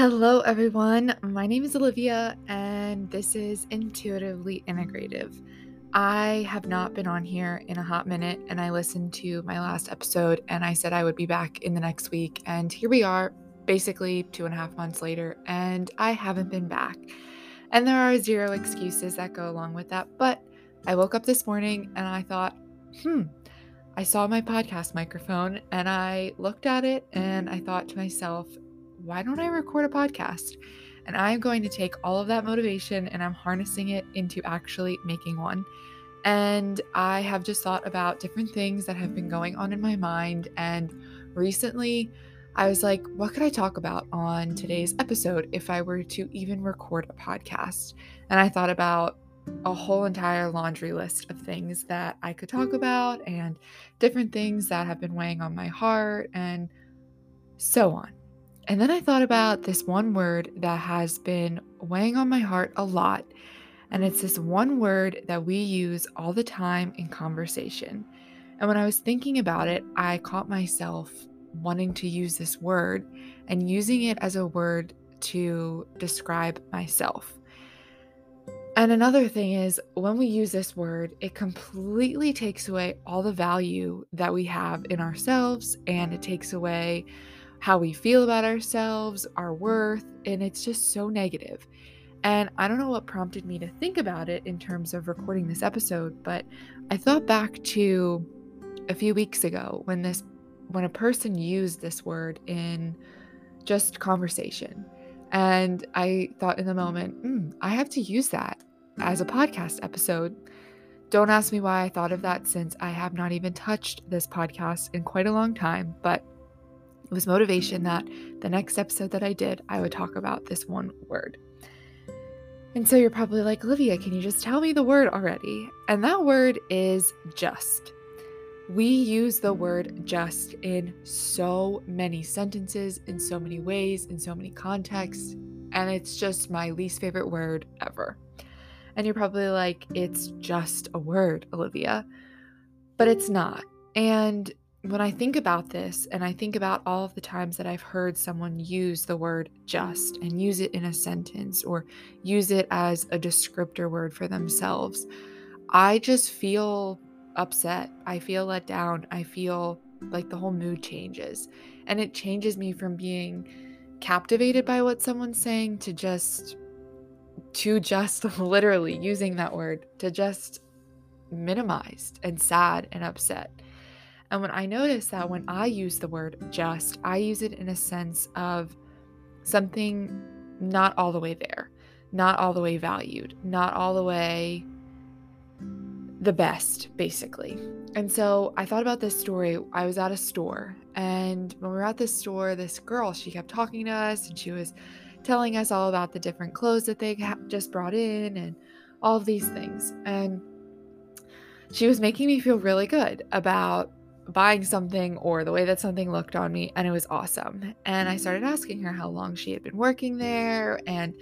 Hello, everyone. My name is Olivia, and this is Intuitively Integrative. I have not been on here in a hot minute, and I listened to my last episode, and I said I would be back in the next week. And here we are, basically two and a half months later, and I haven't been back. And there are zero excuses that go along with that. But I woke up this morning and I thought, hmm, I saw my podcast microphone and I looked at it and I thought to myself, why don't I record a podcast? And I'm going to take all of that motivation and I'm harnessing it into actually making one. And I have just thought about different things that have been going on in my mind. And recently, I was like, what could I talk about on today's episode if I were to even record a podcast? And I thought about a whole entire laundry list of things that I could talk about and different things that have been weighing on my heart and so on. And then I thought about this one word that has been weighing on my heart a lot. And it's this one word that we use all the time in conversation. And when I was thinking about it, I caught myself wanting to use this word and using it as a word to describe myself. And another thing is, when we use this word, it completely takes away all the value that we have in ourselves and it takes away how we feel about ourselves, our worth, and it's just so negative. And I don't know what prompted me to think about it in terms of recording this episode, but I thought back to a few weeks ago when this when a person used this word in just conversation. And I thought in the moment, mm, I have to use that as a podcast episode. Don't ask me why I thought of that since I have not even touched this podcast in quite a long time, but it was motivation that the next episode that I did, I would talk about this one word. And so you're probably like, Olivia, can you just tell me the word already? And that word is just. We use the word just in so many sentences, in so many ways, in so many contexts, and it's just my least favorite word ever. And you're probably like, it's just a word, Olivia. But it's not. And when I think about this and I think about all of the times that I've heard someone use the word just and use it in a sentence or use it as a descriptor word for themselves, I just feel upset. I feel let down. I feel like the whole mood changes. And it changes me from being captivated by what someone's saying to just, to just literally using that word, to just minimized and sad and upset. And when I notice that when I use the word just, I use it in a sense of something not all the way there, not all the way valued, not all the way the best, basically. And so I thought about this story. I was at a store, and when we were at this store, this girl, she kept talking to us and she was telling us all about the different clothes that they just brought in and all of these things. And she was making me feel really good about buying something or the way that something looked on me, and it was awesome. And I started mm. asking her how long she had been working there and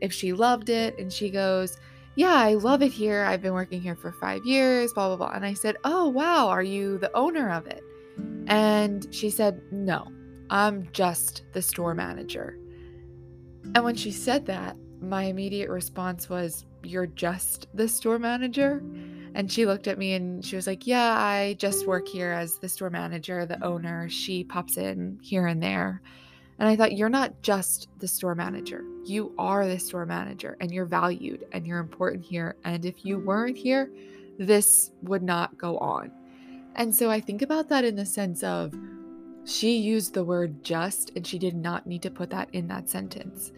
if she loved it. And she goes, Yeah, I love it here. I've been working here for five years, blah, blah, blah. And I said, Oh, wow, are you the owner of it? And she said, No, I'm just the store manager. And when she said that, my immediate response was, You're just the store manager? And she looked at me and she was like, Yeah, I just work here as the store manager, the owner. She pops in here and there. And I thought, You're not just the store manager. You are the store manager and you're valued and you're important here. And if you weren't here, this would not go on. And so I think about that in the sense of she used the word just and she did not need to put that in that sentence.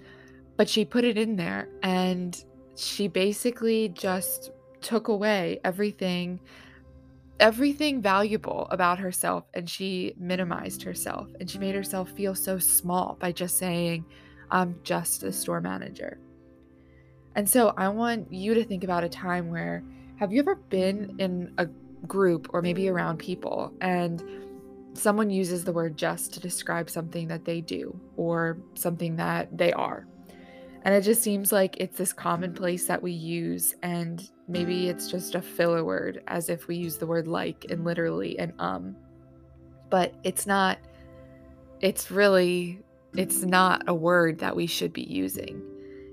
But she put it in there and she basically just took away everything everything valuable about herself and she minimized herself and she made herself feel so small by just saying I'm just a store manager. And so I want you to think about a time where have you ever been in a group or maybe around people and someone uses the word just to describe something that they do or something that they are and it just seems like it's this commonplace that we use, and maybe it's just a filler word, as if we use the word like and literally and um. But it's not, it's really it's not a word that we should be using.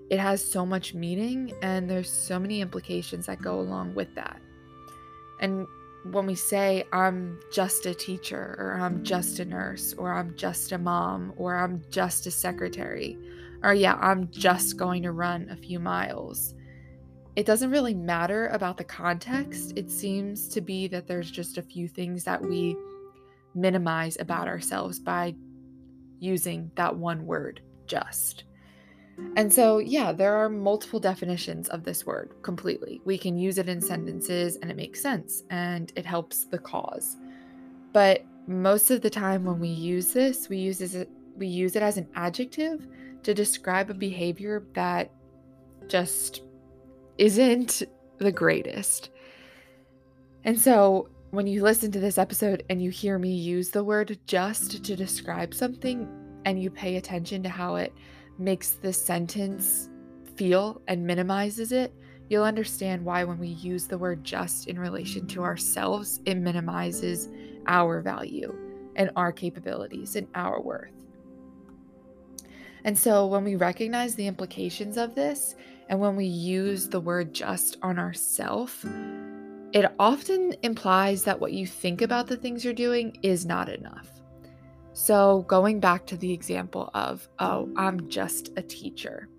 It has so much meaning and there's so many implications that go along with that. And when we say, I'm just a teacher, or I'm just a nurse, or I'm just a mom, or I'm just a secretary, or yeah, I'm just going to run a few miles, it doesn't really matter about the context. It seems to be that there's just a few things that we minimize about ourselves by using that one word, just. And so, yeah, there are multiple definitions of this word completely. We can use it in sentences and it makes sense and it helps the cause. But most of the time when we use this, we use it we use it as an adjective to describe a behavior that just isn't the greatest. And so, when you listen to this episode and you hear me use the word just to describe something and you pay attention to how it makes the sentence feel and minimizes it, you'll understand why when we use the word just in relation to ourselves, it minimizes our value and our capabilities and our worth. And so when we recognize the implications of this and when we use the word just on ourself, it often implies that what you think about the things you're doing is not enough. So, going back to the example of, oh, I'm just a teacher.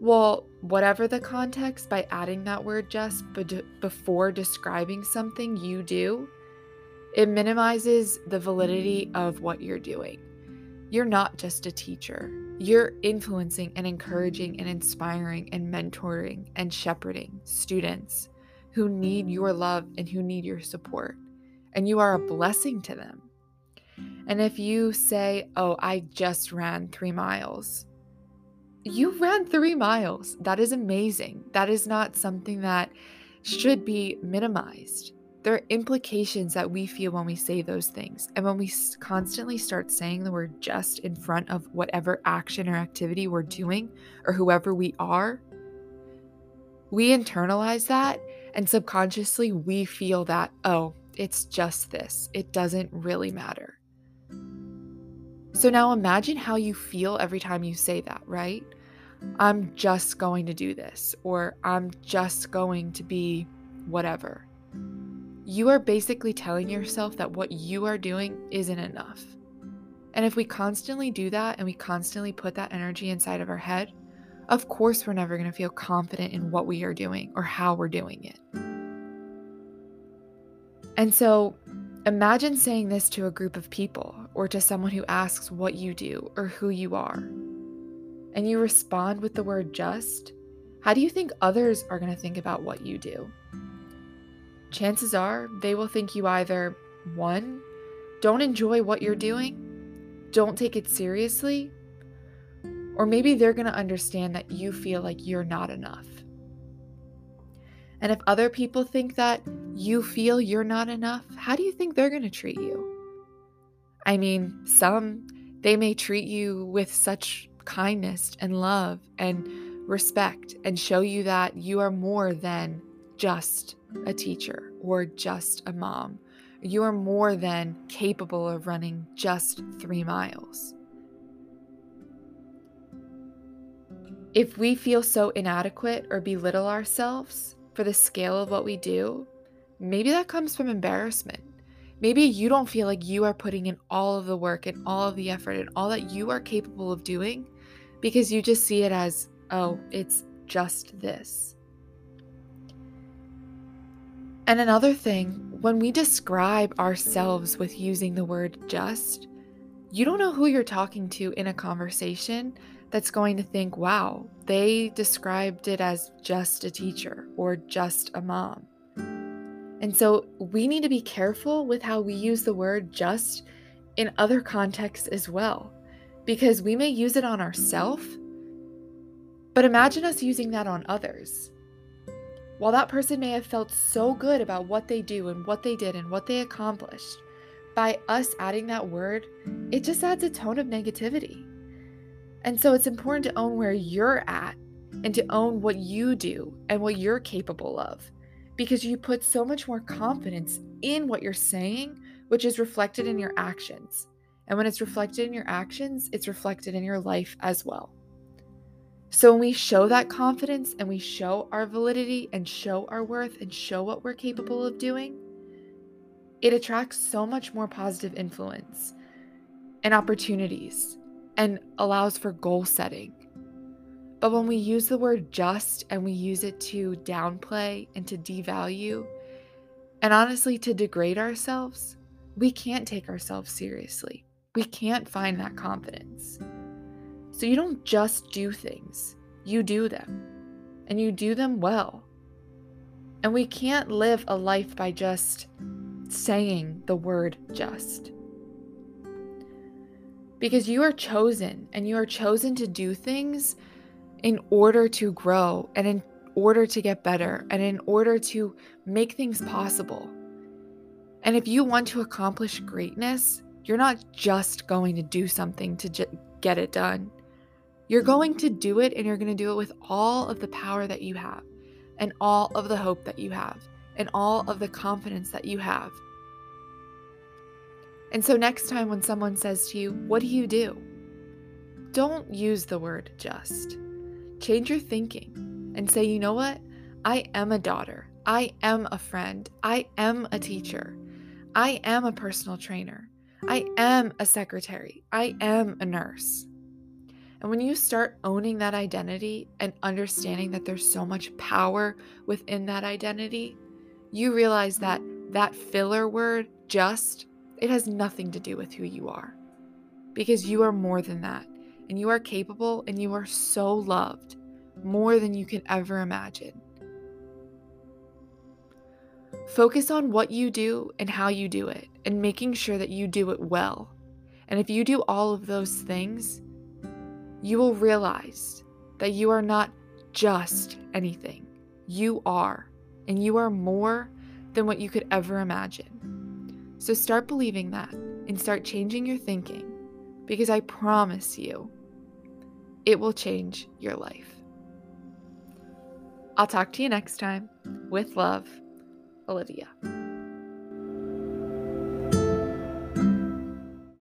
Well, whatever the context, by adding that word just before describing something you do, it minimizes the validity of what you're doing. You're not just a teacher, you're influencing and encouraging and inspiring and mentoring and shepherding students who need your love and who need your support. And you are a blessing to them. And if you say, Oh, I just ran three miles, you ran three miles. That is amazing. That is not something that should be minimized. There are implications that we feel when we say those things. And when we constantly start saying the word just in front of whatever action or activity we're doing or whoever we are, we internalize that. And subconsciously, we feel that, oh, it's just this. It doesn't really matter. So now imagine how you feel every time you say that, right? I'm just going to do this, or I'm just going to be whatever. You are basically telling yourself that what you are doing isn't enough. And if we constantly do that and we constantly put that energy inside of our head, of course we're never going to feel confident in what we are doing or how we're doing it. And so Imagine saying this to a group of people or to someone who asks what you do or who you are. And you respond with the word just. How do you think others are going to think about what you do? Chances are they will think you either, one, don't enjoy what you're doing, don't take it seriously, or maybe they're going to understand that you feel like you're not enough. And if other people think that you feel you're not enough, how do you think they're going to treat you? I mean, some, they may treat you with such kindness and love and respect and show you that you are more than just a teacher or just a mom. You are more than capable of running just three miles. If we feel so inadequate or belittle ourselves, for the scale of what we do, maybe that comes from embarrassment. Maybe you don't feel like you are putting in all of the work and all of the effort and all that you are capable of doing because you just see it as, oh, it's just this. And another thing, when we describe ourselves with using the word just, you don't know who you're talking to in a conversation that's going to think, wow, they described it as just a teacher or just a mom. And so we need to be careful with how we use the word just in other contexts as well, because we may use it on ourselves, but imagine us using that on others. While that person may have felt so good about what they do and what they did and what they accomplished, by us adding that word, it just adds a tone of negativity. And so it's important to own where you're at and to own what you do and what you're capable of because you put so much more confidence in what you're saying, which is reflected in your actions. And when it's reflected in your actions, it's reflected in your life as well. So when we show that confidence and we show our validity and show our worth and show what we're capable of doing, it attracts so much more positive influence and opportunities and allows for goal setting. But when we use the word just and we use it to downplay and to devalue and honestly to degrade ourselves, we can't take ourselves seriously. We can't find that confidence. So you don't just do things, you do them. And you do them well. And we can't live a life by just saying the word just. Because you are chosen and you are chosen to do things in order to grow and in order to get better and in order to make things possible. And if you want to accomplish greatness, you're not just going to do something to j- get it done. You're going to do it and you're going to do it with all of the power that you have and all of the hope that you have and all of the confidence that you have. And so, next time when someone says to you, What do you do? Don't use the word just. Change your thinking and say, You know what? I am a daughter. I am a friend. I am a teacher. I am a personal trainer. I am a secretary. I am a nurse. And when you start owning that identity and understanding that there's so much power within that identity, you realize that that filler word, just, it has nothing to do with who you are. Because you are more than that. And you are capable and you are so loved, more than you can ever imagine. Focus on what you do and how you do it, and making sure that you do it well. And if you do all of those things, you will realize that you are not just anything. You are, and you are more than what you could ever imagine. So start believing that and start changing your thinking because I promise you, it will change your life. I'll talk to you next time. With love, Olivia.